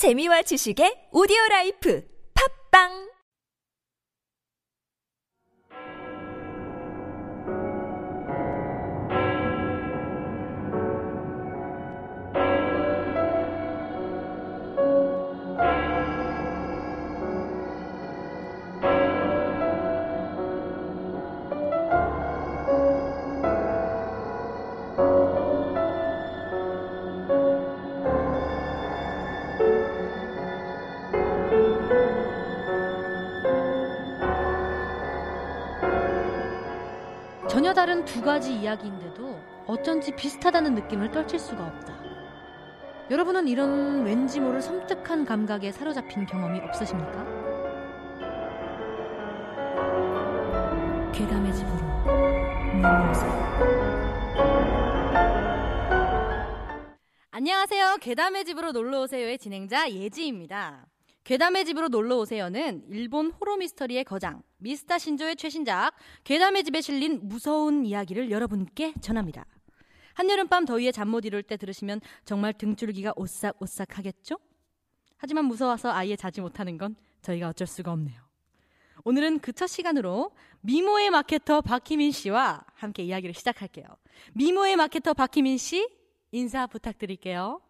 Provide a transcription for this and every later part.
재미와 지식의 오디오 라이프. 팝빵 전혀 다른 두 가지 이야기인데도 어쩐지 비슷하다는 느낌을 떨칠 수가 없다. 여러분은 이런 왠지 모를 섬뜩한 감각에 사로잡힌 경험이 없으십니까? 괴담의 집으로 놀러오세요. 안녕하세요. 괴담의 집으로 놀러오세요의 진행자 예지입니다. 괴담의 집으로 놀러오세요는 일본 호러 미스터리의 거장 미스터 신조의 최신작 괴담의 집에 실린 무서운 이야기를 여러분께 전합니다. 한여름밤 더위에 잠 못 이룰 때 들으시면 정말 등줄기가 오싹오싹 하겠죠? 하지만 무서워서 아예 자지 못하는 건 저희가 어쩔 수가 없네요. 오늘은 그 첫 시간으로 미모의 마케터 박희민 씨와 함께 이야기를 시작할게요. 미모의 마케터 박희민 씨 인사 부탁드릴게요.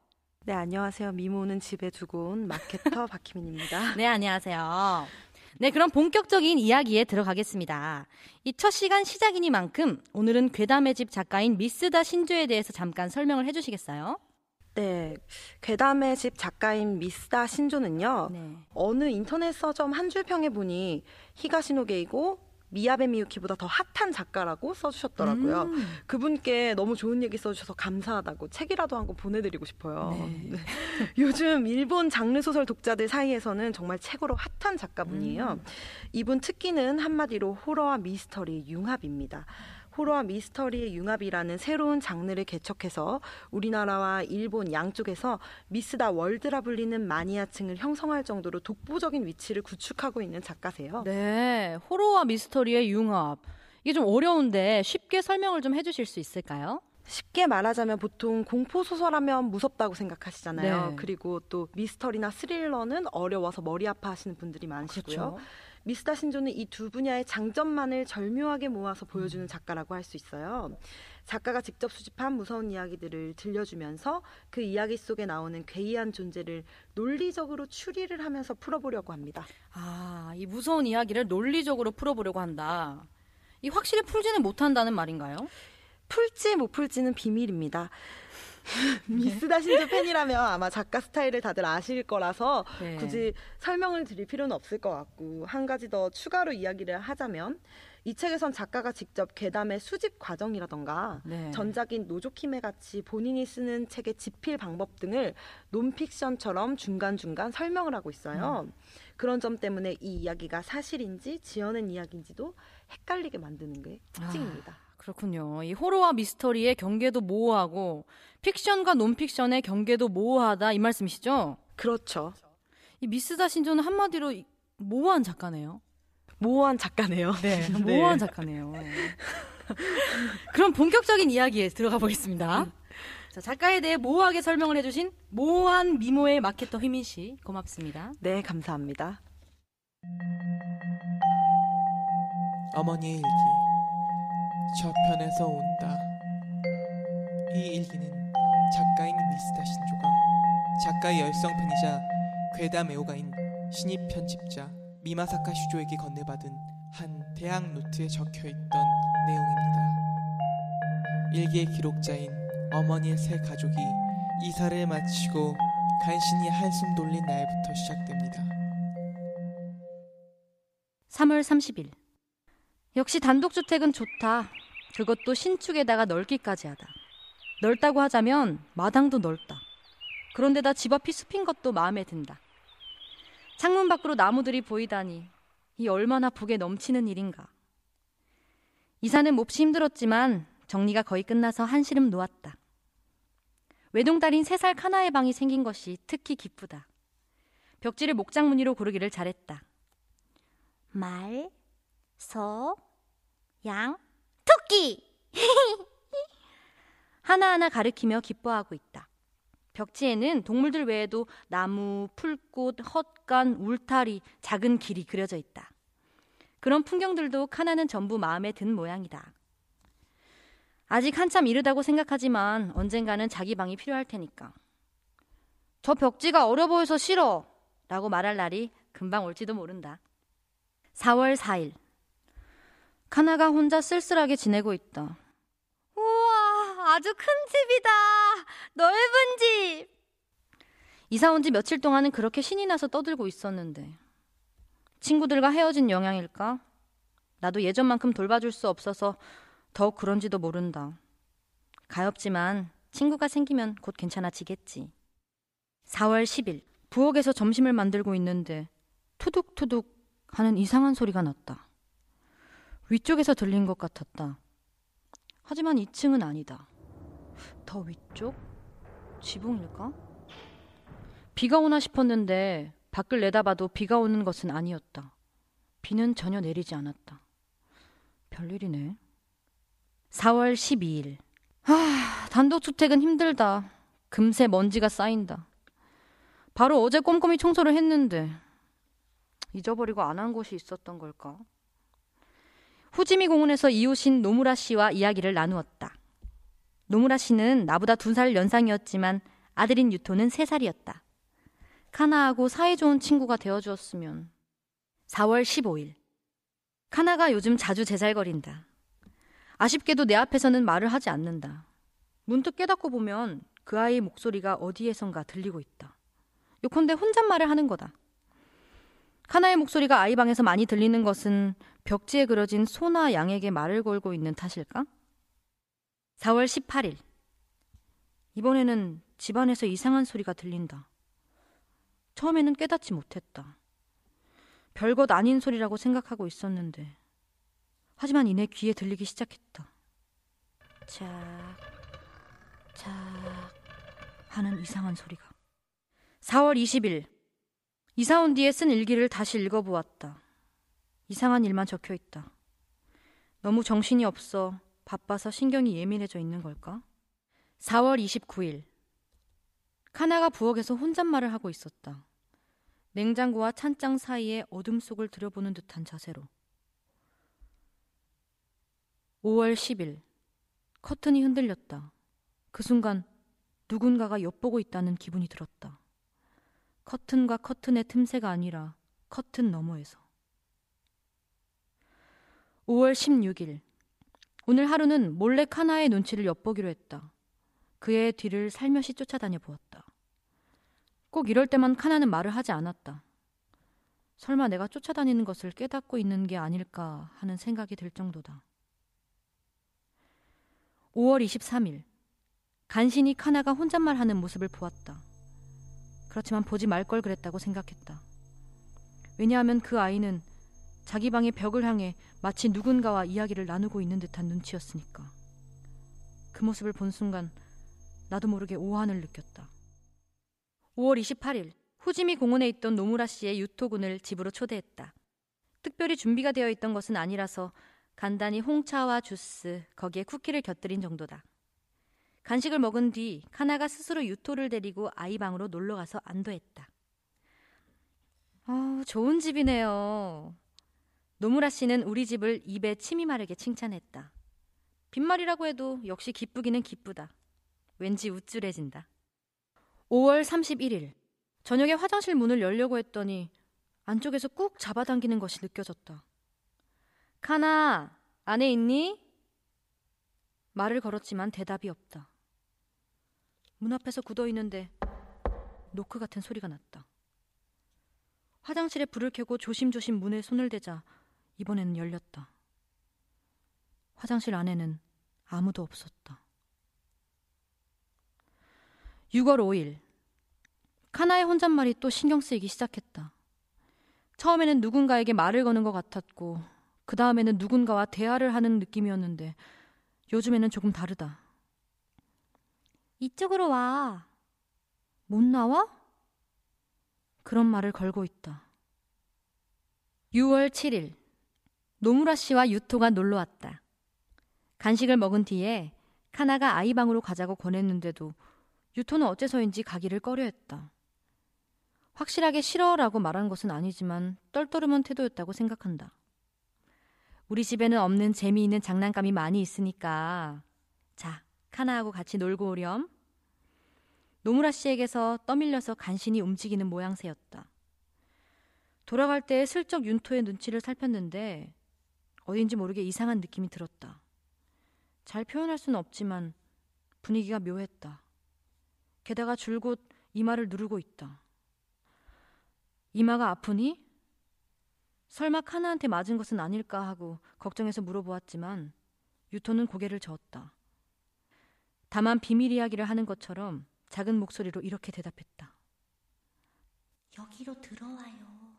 네, 안녕하세요. 미모는 집에 두고 온 마케터 박희민입니다. 네, 안녕하세요. 네, 그럼 본격적인 이야기에 들어가겠습니다. 이 첫 시간 시작이니만큼 오늘은 괴담의 집 작가인 미스다 신조에 대해서 잠깐 설명을 해주시겠어요? 네, 괴담의 집 작가인 미스다 신조는요. 네. 어느 인터넷 서점 한 줄 평에 보니 히가시노게이고 미야베 미유키보다 더 핫한 작가라고 써주셨더라고요. 음. 그분께 너무 좋은 얘기 써주셔서 감사하다고 책이라도 한 권 보내드리고 싶어요. 네. 네. 요즘 일본 장르 소설 독자들 사이에서는 정말 최고로 핫한 작가분이에요. 음. 이분 특기는 한마디로 호러와 미스터리 융합입니다. 호러와 미스터리의 융합이라는 새로운 장르를 개척해서 우리나라와 일본 양쪽에서 미스다 월드라 불리는 마니아층을 형성할 정도로 독보적인 위치를 구축하고 있는 작가세요. 네, 호러와 미스터리의 융합. 이게 좀 어려운데 쉽게 설명을 좀 해주실 수 있을까요? 쉽게 말하자면 보통 공포 소설하면 무섭다고 생각하시잖아요. 네. 그리고 또 미스터리나 스릴러는 어려워서 머리 아파하시는 분들이 많으시고요. 그렇죠. 미스다 신조는 이 두 분야의 장점만을 절묘하게 모아서 보여주는 작가라고 할 수 있어요. 작가가 직접 수집한 무서운 이야기들을 들려주면서 그 이야기 속에 나오는 괴이한 존재를 논리적으로 추리를 하면서 풀어보려고 합니다. 아, 이 무서운 이야기를 논리적으로 풀어보려고 한다. 이 확실히 풀지는 못한다는 말인가요? 풀지 못 풀지는 비밀입니다. 미스다 신조 팬이라면 아마 작가 스타일을 다들 아실 거라서 네. 굳이 설명을 드릴 필요는 없을 것 같고 한 가지 더 추가로 이야기를 하자면 이 책에선 작가가 직접 괴담의 수집 과정이라던가 네. 전작인 노조키메 같이 본인이 쓰는 책의 집필 방법 등을 논픽션처럼 중간중간 설명을 하고 있어요. 음. 그런 점 때문에 이 이야기가 사실인지 지어낸 이야기인지도 헷갈리게 만드는 게 특징입니다. 그렇군요. 이 호러와 미스터리의 경계도 모호하고 픽션과 논픽션의 경계도 모호하다 이 말씀이시죠? 그렇죠. 이 미스다 신조는 한마디로 이- 모호한 작가네요. 모호한 작가네요. 네, 모호한 작가네요. 그럼 본격적인 이야기에 들어가 보겠습니다. 자, 작가에 대해 모호하게 설명을 해주신 모호한 미모의 마케터 휘민 씨 고맙습니다. 네, 감사합니다. 어머니의 일기 첫 편에서 온다. 이 일기는 작가인 미스다 신조가 작가의 열성 팬이자 괴담 애호가인 신입 편집자 미마사카 슈조에게 건네받은 한 대학 노트에 적혀 있던 내용입니다. 일기의 기록자인 어머니의 세 가족이 이사를 마치고 간신히 한숨 돌린 날부터 시작됩니다. 3월 30일. 역시 단독주택은 좋다. 그것도 신축에다가 넓기까지 하다. 넓다고 하자면 마당도 넓다. 그런데다 집 앞이 숲인 것도 마음에 든다. 창문 밖으로 나무들이 보이다니 이 얼마나 복에 넘치는 일인가. 이사는 몹시 힘들었지만 정리가 거의 끝나서 한시름 놓았다. 외동딸인 세 살 카나의 방이 생긴 것이 특히 기쁘다. 벽지를 목장 무늬로 고르기를 잘했다. 말, 소, 양, 토끼! 하나하나 가리키며 기뻐하고 있다. 벽지에는 동물들 외에도 나무, 풀꽃, 헛간, 울타리, 작은 길이 그려져 있다. 그런 풍경들도 카나는 전부 마음에 든 모양이다. 아직 한참 이르다고 생각하지만 언젠가는 자기 방이 필요할 테니까. 저 벽지가 어려 보여서 싫어! 라고 말할 날이 금방 올지도 모른다. 4월 4일. 카나가 혼자 쓸쓸하게 지내고 있다. 우와, 아주 큰 집이다! 넓은 집! 이사 온 지 며칠 동안은 그렇게 신이 나서 떠들고 있었는데. 친구들과 헤어진 영향일까? 나도 예전만큼 돌봐줄 수 없어서 더욱 그런지도 모른다. 가엾지만 친구가 생기면 곧 괜찮아지겠지. 4월 10일 부엌에서 점심을 만들고 있는데 투둑투둑 하는 이상한 소리가 났다. 위쪽에서 들린 것 같았다. 하지만 2층은 아니다. 더 위쪽? 지붕일까? 비가 오나 싶었는데 밖을 내다봐도 비가 오는 것은 아니었다. 비는 전혀 내리지 않았다. 별일이네. 4월 12일. 아, 단독주택은 힘들다. 금세 먼지가 쌓인다. 바로 어제 꼼꼼히 청소를 했는데 잊어버리고 안 한 곳이 있었던 걸까? 후지미 공원에서 이웃인 노무라 씨와 이야기를 나누었다. 노무라 씨는 나보다 두 살 연상이었지만 아들인 유토는 세 살이었다. 카나하고 사이 좋은 친구가 되어주었으면. 4월 15일. 카나가 요즘 자주 제잘거린다. 아쉽게도 내 앞에서는 말을 하지 않는다. 문득 깨닫고 보면 그 아이의 목소리가 어디에선가 들리고 있다. 요컨대 혼잣말을 하는 거다. 카나의 목소리가 아이 방에서 많이 들리는 것은 벽지에 그려진 소나 양에게 말을 걸고 있는 탓일까? 4월 18일. 이번에는 집안에서 이상한 소리가 들린다. 처음에는 깨닫지 못했다. 별것 아닌 소리라고 생각하고 있었는데 하지만 이내 귀에 들리기 시작했다. 착, 착 하는 이상한 소리가. 4월 20일 이사 온 뒤에 쓴 일기를 다시 읽어보았다. 이상한 일만 적혀 있다. 너무 정신이 없어 바빠서 신경이 예민해져 있는 걸까? 4월 29일 카나가 부엌에서 혼잣말을 하고 있었다. 냉장고와 찬장 사이에 어둠 속을 들여보는 듯한 자세로. 5월 10일 커튼이 흔들렸다. 그 순간 누군가가 엿보고 있다는 기분이 들었다. 커튼과 커튼의 틈새가 아니라 커튼 너머에서. 5월 16일 오늘 하루는 몰래 카나의 눈치를 엿보기로 했다. 그의 뒤를 살며시 쫓아다녀 보았다. 꼭 이럴 때만 카나는 말을 하지 않았다. 설마 내가 쫓아다니는 것을 깨닫고 있는 게 아닐까 하는 생각이 들 정도다. 5월 23일 간신히 카나가 혼잣말 하는 모습을 보았다. 그렇지만 보지 말 걸 그랬다고 생각했다. 왜냐하면 그 아이는 자기 방의 벽을 향해 마치 누군가와 이야기를 나누고 있는 듯한 눈치였으니까. 그 모습을 본 순간 나도 모르게 오한을 느꼈다. 5월 28일 후지미 공원에 있던 노무라 씨의 유토군을 집으로 초대했다. 특별히 준비가 되어 있던 것은 아니라서 간단히 홍차와 주스, 거기에 쿠키를 곁들인 정도다. 간식을 먹은 뒤 카나가 스스로 유토를 데리고 아이 방으로 놀러 가서 안도했다. 아, 좋은 집이네요. 노무라 씨는 우리 집을 입에 침이 마르게 칭찬했다. 빈말이라고 해도 역시 기쁘기는 기쁘다. 왠지 우쭐해진다. 5월 31일. 저녁에 화장실 문을 열려고 했더니 안쪽에서 꾹 잡아당기는 것이 느껴졌다. 카나, 안에 있니? 말을 걸었지만 대답이 없다. 문 앞에서 굳어 있는데 노크 같은 소리가 났다. 화장실에 불을 켜고 조심조심 문에 손을 대자 이번에는 열렸다. 화장실 안에는 아무도 없었다. 6월 5일. 카나의 혼잣말이 또 신경 쓰이기 시작했다. 처음에는 누군가에게 말을 거는 것 같았고, 그 다음에는 누군가와 대화를 하는 느낌이었는데, 요즘에는 조금 다르다. 이쪽으로 와. 못 나와? 그런 말을 걸고 있다. 6월 7일. 노무라 씨와 유토가 놀러 왔다. 간식을 먹은 뒤에 카나가 아이 방으로 가자고 권했는데도 유토는 어째서인지 가기를 꺼려했다. 확실하게 싫어라고 말한 것은 아니지만 떨떠름한 태도였다고 생각한다. 우리 집에는 없는 재미있는 장난감이 많이 있으니까 자, 카나하고 같이 놀고 오렴. 노무라 씨에게서 떠밀려서 간신히 움직이는 모양새였다. 돌아갈 때 슬쩍 윤토의 눈치를 살폈는데 어딘지 모르게 이상한 느낌이 들었다. 잘 표현할 수는 없지만 분위기가 묘했다. 게다가 줄곧 이마를 누르고 있다. 이마가 아프니? 설마 카나한테 맞은 것은 아닐까 하고 걱정해서 물어보았지만 유토는 고개를 저었다. 다만 비밀 이야기를 하는 것처럼 작은 목소리로 이렇게 대답했다. 여기로 들어와요.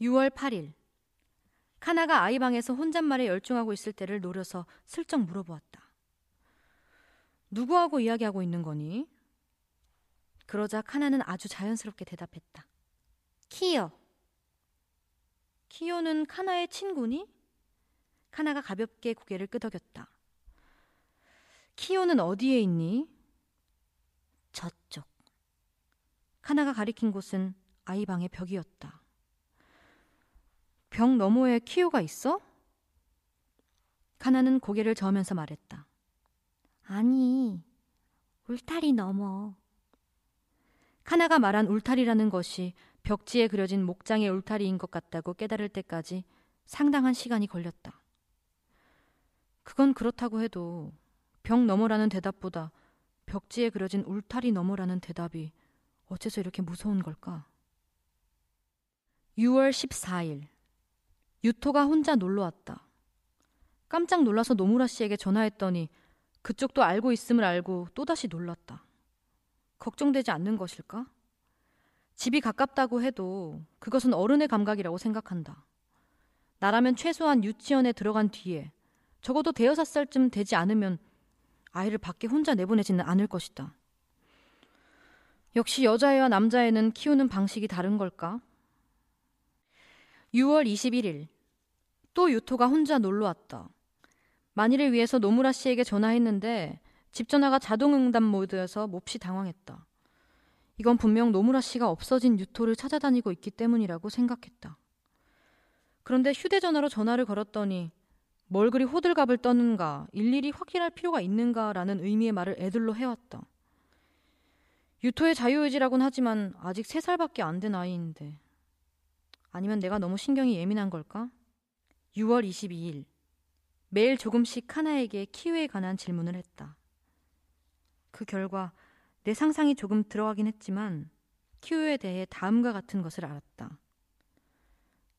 6월 8일. 카나가 아이 방에서 혼잣말에 열중하고 있을 때를 노려서 슬쩍 물어보았다. 누구하고 이야기하고 있는 거니? 그러자 카나는 아주 자연스럽게 대답했다. 키요. 키요는 카나의 친구니? 카나가 가볍게 고개를 끄덕였다. 키요는 어디에 있니? 저쪽. 카나가 가리킨 곳은 아이 방의 벽이었다. 벽 너머에 키요가 있어? 카나는 고개를 저으면서 말했다. 아니, 울타리 넘어. 카나가 말한 울타리라는 것이 벽지에 그려진 목장의 울타리인 것 같다고 깨달을 때까지 상당한 시간이 걸렸다. 그건 그렇다고 해도 벽 너머라는 대답보다 벽지에 그려진 울타리 너머라는 대답이 어째서 이렇게 무서운 걸까? 6월 14일. 유토가 혼자 놀러 왔다. 깜짝 놀라서 노무라 씨에게 전화했더니 그쪽도 알고 있음을 알고 또다시 놀랐다. 걱정되지 않는 것일까? 집이 가깝다고 해도 그것은 어른의 감각이라고 생각한다. 나라면 최소한 유치원에 들어간 뒤에 적어도 대여섯 살쯤 되지 않으면 아이를 밖에 혼자 내보내지는 않을 것이다. 역시 여자애와 남자애는 키우는 방식이 다른 걸까? 6월 21일. 또 유토가 혼자 놀러 왔다. 만일을 위해서 노무라 씨에게 전화했는데 집 전화가 자동 응답 모드여서 몹시 당황했다. 이건 분명 노무라 씨가 없어진 유토를 찾아다니고 있기 때문이라고 생각했다. 그런데 휴대전화로 전화를 걸었더니 뭘 그리 호들갑을 떠는가, 일일이 확인할 필요가 있는가라는 의미의 말을 애들로 해왔다. 유토의 자유의지라곤 하지만 아직 3살밖에 안 된 아이인데. 아니면 내가 너무 신경이 예민한 걸까? 6월 22일. 매일 조금씩 하나에게 키위에 관한 질문을 했다. 그 결과 내 상상이 조금 들어가긴 했지만 키위에 대해 다음과 같은 것을 알았다.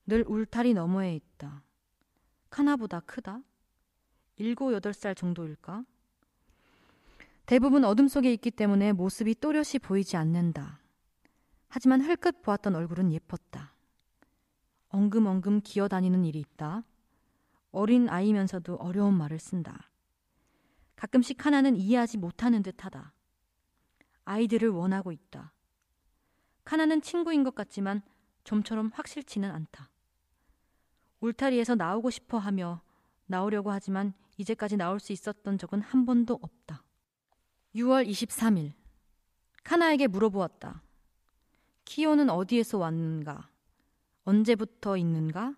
늘 울타리 너머에 있다. 카나보다 크다? 일곱, 여덟 살 정도일까? 대부분 어둠 속에 있기 때문에 모습이 또렷이 보이지 않는다. 하지만 흘끗 보았던 얼굴은 예뻤다. 엉금엉금 기어다니는 일이 있다. 어린 아이면서도 어려운 말을 쓴다. 가끔씩 하나는 이해하지 못하는 듯 하다. 아이들을 원하고 있다. 카나는 친구인 것 같지만 좀처럼 확실치는 않다. 울타리에서 나오고 싶어 하며 나오려고 하지만 이제까지 나올 수 있었던 적은 한 번도 없다. 6월 23일. 카나에게 물어보았다. 키오는 어디에서 왔는가? 언제부터 있는가?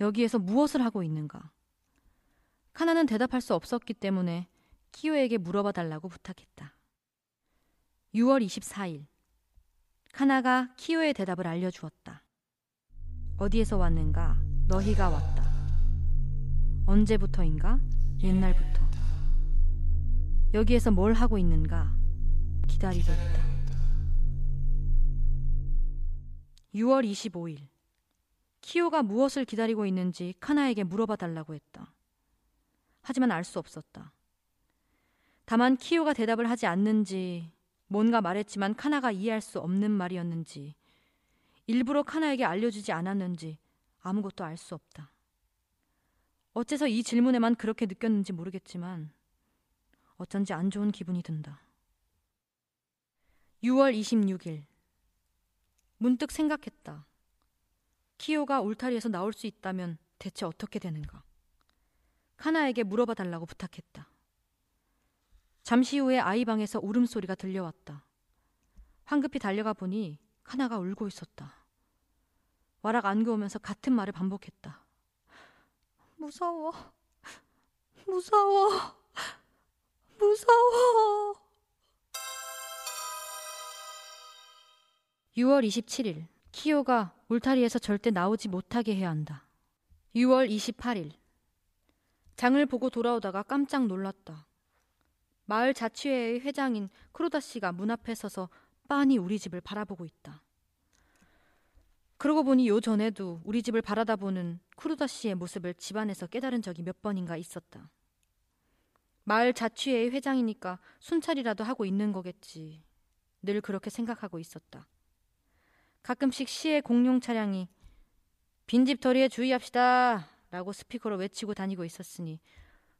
여기에서 무엇을 하고 있는가? 카나는 대답할 수 없었기 때문에 키오에게 물어봐 달라고 부탁했다. 6월 24일. 카나가 키오의 대답을 알려주었다. 어디에서 왔는가? 너희가 왔다. 언제부터인가? 옛날부터. 여기에서 뭘 하고 있는가? 기다리고 있다. 6월 25일. 키오가 무엇을 기다리고 있는지 카나에게 물어봐 달라고 했다. 하지만 알 수 없었다. 다만 키오가 대답을 하지 않는지 뭔가 말했지만 카나가 이해할 수 없는 말이었는지 일부러 카나에게 알려주지 않았는지 아무것도 알 수 없다. 어째서 이 질문에만 그렇게 느꼈는지 모르겠지만 어쩐지 안 좋은 기분이 든다. 6월 26일. 문득 생각했다. 키오가 울타리에서 나올 수 있다면 대체 어떻게 되는가? 카나에게 물어봐 달라고 부탁했다. 잠시 후에 아이 방에서 울음소리가 들려왔다. 황급히 달려가 보니 카나가 울고 있었다. 와락 안겨오면서 같은 말을 반복했다. 무서워. 무서워. 무서워. 6월 27일. 키오가 울타리에서 절대 나오지 못하게 해야 한다. 6월 28일. 장을 보고 돌아오다가 깜짝 놀랐다. 마을 자치회의 회장인 크로다 씨가 문 앞에 서서 빤히 우리 집을 바라보고 있다. 그러고 보니 요 전에도 우리 집을 바라다보는 크루다 씨의 모습을 집안에서 깨달은 적이 몇 번인가 있었다. 마을 자취회의 회장이니까 순찰이라도 하고 있는 거겠지. 늘 그렇게 생각하고 있었다. 가끔씩 시의 공룡 차량이 빈집 털이에 주의합시다 라고 스피커로 외치고 다니고 있었으니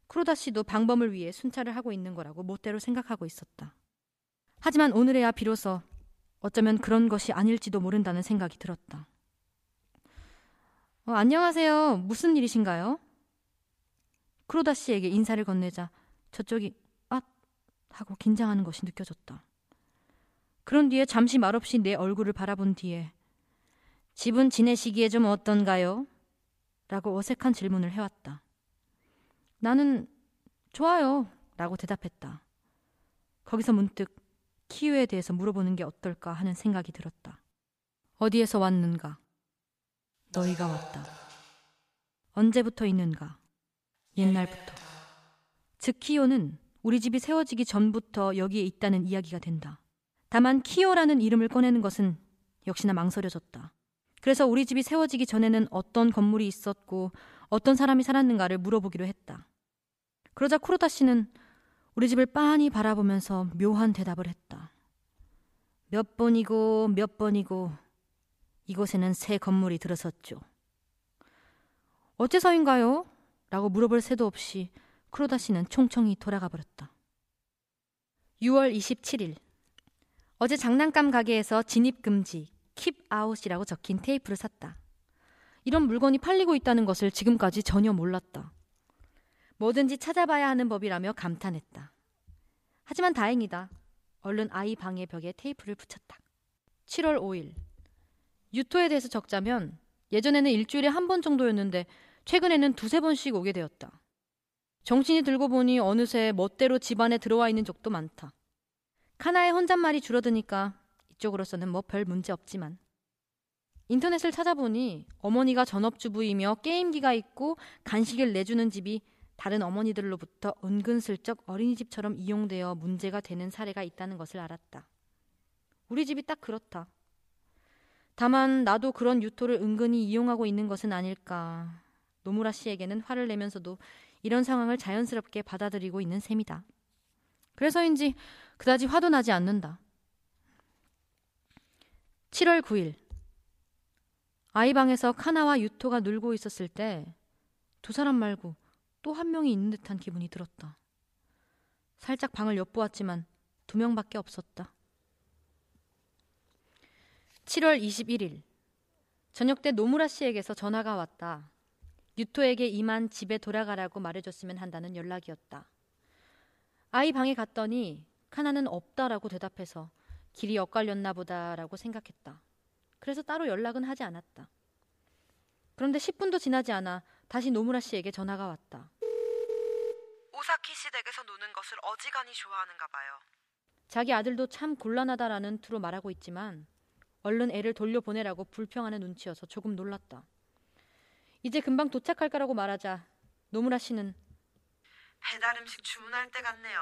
크루다 씨도 방범을 위해 순찰을 하고 있는 거라고 못대로 생각하고 있었다. 하지만 오늘에야 비로소 어쩌면 그런 것이 아닐지도 모른다는 생각이 들었다. 어, 안녕하세요. 무슨 일이신가요? 크로다 씨에게 인사를 건네자 저쪽이 아 하고 긴장하는 것이 느껴졌다. 그런 뒤에 잠시 말없이 내 얼굴을 바라본 뒤에 집은 지내시기에 좀 어떤가요? 라고 어색한 질문을 해왔다. 나는 좋아요. 라고 대답했다. 거기서 문득 키우에 대해서 물어보는 게 어떨까 하는 생각이 들었다. 어디에서 왔는가? 너희가 왔다. 언제부터 있는가? 옛날부터. 즉 키오는 우리 집이 세워지기 전부터 여기에 있다는 이야기가 된다. 다만 키오라는 이름을 꺼내는 것은 역시나 망설여졌다. 그래서 우리 집이 세워지기 전에는 어떤 건물이 있었고 어떤 사람이 살았는가를 물어보기로 했다. 그러자 쿠로다 씨는 우리 집을 빤히 바라보면서 묘한 대답을 했다. 몇 번이고 몇 번이고 이곳에는 새 건물이 들어섰죠. 어째서인가요? 라고 물어볼 새도 없이 크로다 씨는 총총히 돌아가 버렸다. 6월 27일. 어제 장난감 가게에서 진입 금지, Keep Out이라고 적힌 테이프를 샀다. 이런 물건이 팔리고 있다는 것을 지금까지 전혀 몰랐다. 뭐든지 찾아봐야 하는 법이라며 감탄했다. 하지만 다행이다. 얼른 아이 방의 벽에 테이프를 붙였다. 7월 5일. 유토에 대해서 적자면 예전에는 일주일에 한 번 정도였는데 최근에는 두세 번씩 오게 되었다. 정신이 들고 보니 어느새 멋대로 집안에 들어와 있는 적도 많다. 카나의 혼잣말이 줄어드니까 이쪽으로서는 뭐 별 문제 없지만. 인터넷을 찾아보니 어머니가 전업주부이며 게임기가 있고 간식을 내주는 집이 다른 어머니들로부터 은근슬쩍 어린이집처럼 이용되어 문제가 되는 사례가 있다는 것을 알았다. 우리 집이 딱 그렇다. 다만 나도 그런 유토를 은근히 이용하고 있는 것은 아닐까. 노무라 씨에게는 화를 내면서도 이런 상황을 자연스럽게 받아들이고 있는 셈이다. 그래서인지 그다지 화도 나지 않는다. 7월 9일. 아이 방에서 카나와 유토가 놀고 있었을 때 두 사람 말고 또 한 명이 있는 듯한 기분이 들었다. 살짝 방을 엿보았지만 두 명밖에 없었다. 7월 21일 저녁 때 노무라 씨에게서 전화가 왔다. 유토에게 이만 집에 돌아가라고 말해줬으면 한다는 연락이었다. 아이 방에 갔더니 카나는 없다라고 대답해서 길이 엇갈렸나 보다라고 생각했다. 그래서 따로 연락은 하지 않았다. 그런데 10분도 지나지 않아 다시 노무라 씨에게 전화가 왔다. 오사키 시 댁에서 노는 것을 어지간히 좋아하는가 봐요. 자기 아들도 참 곤란하다라는 투로 말하고 있지만 얼른 애를 돌려보내라고 불평하는 눈치여서 조금 놀랐다. 이제 금방 도착할 거라고 말하자 노무라 씨는 배달 음식 주문할 때 같네요.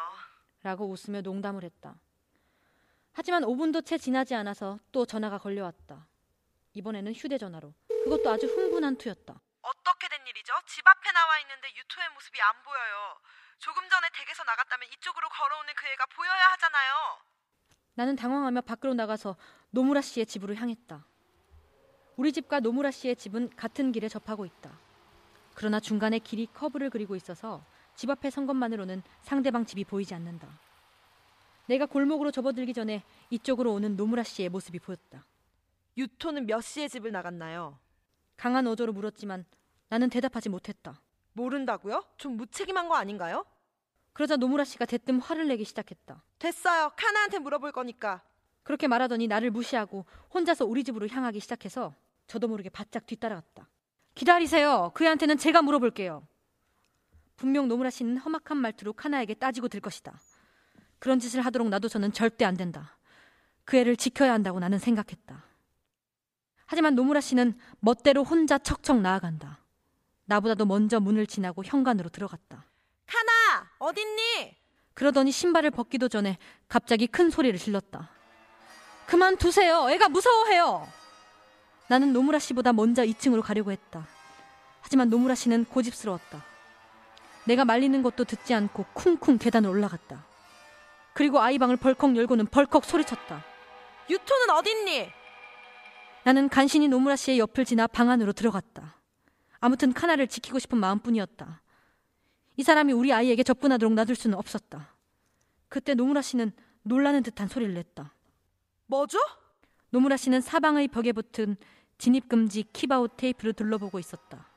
라고 웃으며 농담을 했다. 하지만 5분도 채 지나지 않아서 또 전화가 걸려왔다. 이번에는 휴대전화로. 그것도 아주 흥분한 투였다. 어떻게 된 일이죠? 집 앞에 나와 있는데 유토의 모습이 안 보여요. 조금 전에 댁에서 나갔다면 이쪽으로 걸어오는 그 애가 보여야 하잖아요. 나는 당황하며 밖으로 나가서 노무라 씨의 집으로 향했다. 우리 집과 노무라 씨의 집은 같은 길에 접하고 있다. 그러나 중간에 길이 커브를 그리고 있어서 집 앞에 선 것만으로는 상대방 집이 보이지 않는다. 내가 골목으로 접어들기 전에 이쪽으로 오는 노무라 씨의 모습이 보였다. 유토는 몇 시에 집을 나갔나요? 강한 어조로 물었지만 나는 대답하지 못했다. 모른다고요? 좀 무책임한 거 아닌가요? 그러자 노무라 씨가 대뜸 화를 내기 시작했다. 됐어요. 카나한테 물어볼 거니까. 그렇게 말하더니 나를 무시하고 혼자서 우리 집으로 향하기 시작해서 저도 모르게 바짝 뒤따라갔다. 기다리세요. 그애한테는 제가 물어볼게요. 분명 노무라 씨는 험악한 말투로 카나에게 따지고 들 것이다. 그런 짓을 하도록 놔둬서는 절대 안 된다. 그 애를 지켜야 한다고 나는 생각했다. 하지만 노무라 씨는 멋대로 혼자 척척 나아간다. 나보다도 먼저 문을 지나고 현관으로 들어갔다. 카나 어딨니? 그러더니 신발을 벗기도 전에 갑자기 큰 소리를 질렀다. 그만 두세요. 애가 무서워해요. 나는 노무라 씨보다 먼저 2층으로 가려고 했다. 하지만 노무라 씨는 고집스러웠다. 내가 말리는 것도 듣지 않고 쿵쿵 계단을 올라갔다. 그리고 아이 방을 벌컥 열고는 벌컥 소리쳤다. 유토는 어딨니? 나는 간신히 노무라 씨의 옆을 지나 방 안으로 들어갔다. 아무튼 카나를 지키고 싶은 마음뿐이었다. 이 사람이 우리 아이에게 접근하도록 놔둘 수는 없었다. 그때 노무라 씨는 놀라는 듯한 소리를 냈다. 뭐죠? 노무라 씨는 사방의 벽에 붙은 진입금지 Keep Out 테이프를 둘러보고 있었다.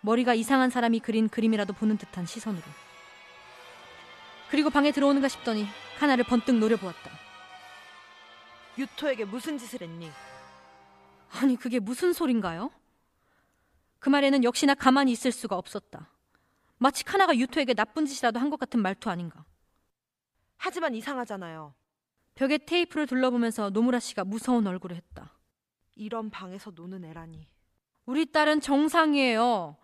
머리가 이상한 사람이 그린 그림이라도 보는 듯한 시선으로. 그리고 방에 들어오는가 싶더니 카나를 번뜩 노려보았다. 유토에게 무슨 짓을 했니? 아니 그게 무슨 소린가요? 그 말에는 역시나 가만히 있을 수가 없었다. 마치 카나가 유토에게 나쁜 짓이라도 한 것 같은 말투 아닌가. 하지만 이상하잖아요. 벽에 테이프를 둘러보면서 노무라 씨가 무서운 얼굴을 했다. 이런 방에서 노는 애라니. 우리 딸은 정상이에요.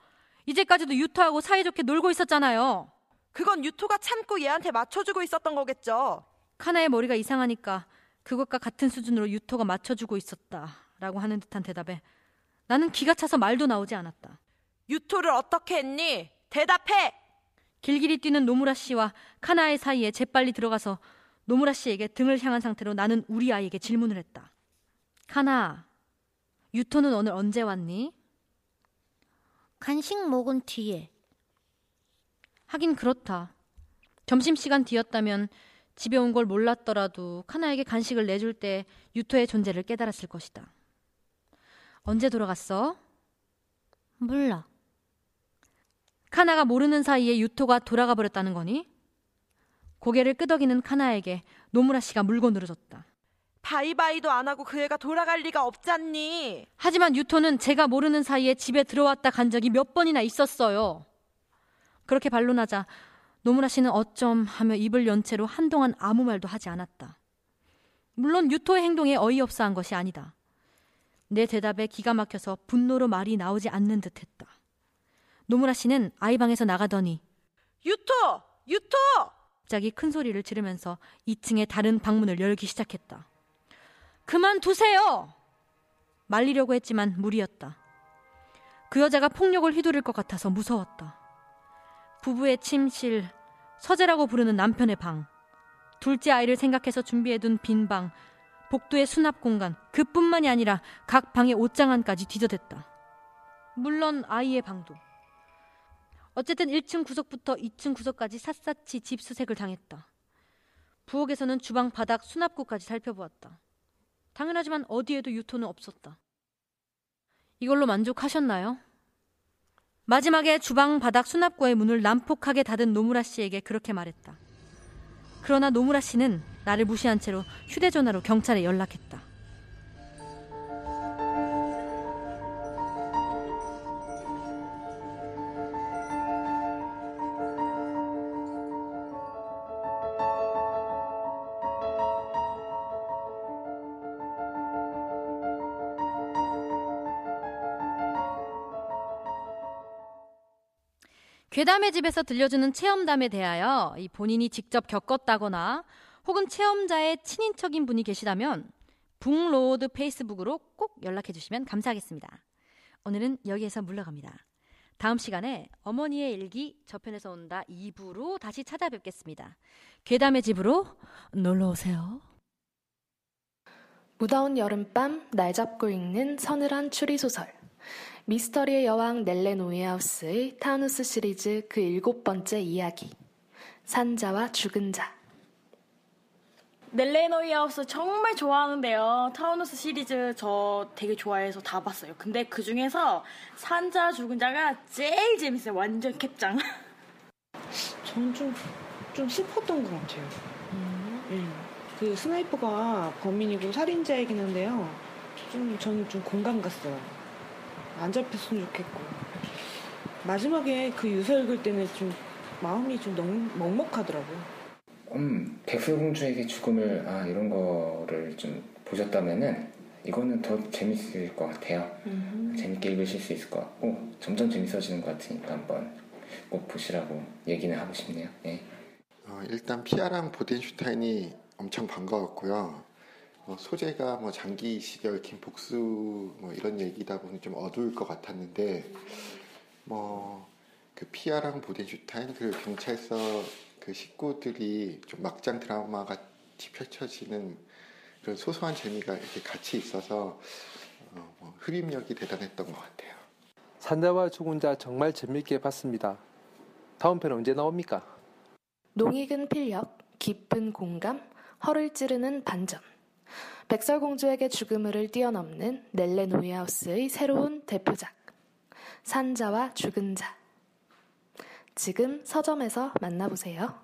이제까지도 유토하고 사이좋게 놀고 있었잖아요. 그건 유토가 참고 얘한테 맞춰주고 있었던 거겠죠. 카나의 머리가 이상하니까 그것과 같은 수준으로 유토가 맞춰주고 있었다. 라고 하는 듯한 대답에 나는 기가 차서 말도 나오지 않았다. 유토를 어떻게 했니? 대답해! 길길이 뛰는 노무라 씨와 카나의 사이에 재빨리 들어가서 노무라 씨에게 등을 향한 상태로 나는 우리 아이에게 질문을 했다. 카나, 유토는 오늘 언제 왔니? 간식 먹은 뒤에. 하긴 그렇다. 점심시간 뒤였다면 집에 온 걸 몰랐더라도 카나에게 간식을 내줄 때 유토의 존재를 깨달았을 것이다. 언제 돌아갔어? 몰라. 카나가 모르는 사이에 유토가 돌아가 버렸다는 거니? 고개를 끄덕이는 카나에게 노무라 씨가 물고 늘어졌다. 바이바이도 안 하고 그 애가 돌아갈 리가 없잖니. 하지만 유토는 제가 모르는 사이에 집에 들어왔다 간 적이 몇 번이나 있었어요. 그렇게 반론하자 노무라 씨는 어쩜 하며 입을 연 채로 한동안 아무 말도 하지 않았다. 물론 유토의 행동에 어이없어 한 것이 아니다. 내 대답에 기가 막혀서 분노로 말이 나오지 않는 듯 했다. 노무라 씨는 아이 방에서 나가더니 유토! 유토! 갑자기 큰 소리를 지르면서 2층의 다른 방문을 열기 시작했다. 그만두세요! 말리려고 했지만 무리였다. 그 여자가 폭력을 휘두를 것 같아서 무서웠다. 부부의 침실, 서재라고 부르는 남편의 방, 둘째 아이를 생각해서 준비해둔 빈 방, 복도의 수납 공간, 그뿐만이 아니라 각 방의 옷장 안까지 뒤져댔다. 물론 아이의 방도. 어쨌든 1층 구석부터 2층 구석까지 샅샅이 집수색을 당했다. 부엌에서는 주방 바닥 수납구까지 살펴보았다. 당연하지만 어디에도 유토는 없었다. 이걸로 만족하셨나요? 마지막에 주방 바닥 수납구의 문을 난폭하게 닫은 노무라 씨에게 그렇게 말했다. 그러나 노무라 씨는 나를 무시한 채로 휴대전화로 경찰에 연락했다. 괴담의 집에서 들려주는 체험담에 대하여 이 본인이 직접 겪었다거나 혹은 체험자의 친인척인 분이 계시다면 북로드 페이스북으로 꼭 연락해 주시면 감사하겠습니다. 오늘은 여기에서 물러갑니다. 다음 시간에 어머니의 일기 저편에서 온다 2부로 다시 찾아뵙겠습니다. 괴담의 집으로 놀러 오세요. 무더운 여름밤 날 잡고 읽는 서늘한 추리소설 미스터리의 여왕 넬레 노이하우스의 타우누스 시리즈 그 일곱 번째 이야기 산자와 죽은 자 넬레 노이하우스 정말 좋아하는데요. 타우누스 시리즈 저 되게 좋아해서 다 봤어요. 근데 그 중에서 산자 죽은 자가 제일 재밌어요. 완전 캡장. 저는 좀, 좀 슬펐던 것 같아요. 예. 그 스나이퍼가 범인이고 살인자이긴 한데요. 좀 저는 좀 공감 갔어요. 안 잡혔으면 좋겠고. 마지막에 그 유서 읽을 때는 좀 마음이 좀 너무 먹먹하더라고요. 음, 백설공주에게 죽음을 아 이런 거를 좀 보셨다면은 이거는 더 재밌을 것 같아요. 재밌게 읽으실 수 있을 것 같고 점점 재밌어지는 것 같으니까 한번 꼭 보시라고 얘기는 하고 싶네요. 예. 어, 일단 피아랑 보덴슈타인이 엄청 반가웠고요. 어, 소재가 뭐 장기 시절 김복수 뭐 이런 얘기다 보니 좀 어두울 것 같았는데 뭐 그 피아랑 보덴슈타인 그 경찰서 그 식구들이 좀 막장 드라마 같이 펼쳐지는 그런 소소한 재미가 이렇게 같이 있어서 어, 뭐 흡입력이 대단했던 것 같아요. 산자와 죽은 자 정말 재밌게 봤습니다. 다음 편 언제 나옵니까? 농익은 필력, 깊은 공감, 허를 찌르는 반전. 백설공주에게 죽음을 뛰어넘는 넬레 노이하우스의 새로운 대표작. 산자와 죽은 자. 지금 서점에서 만나보세요.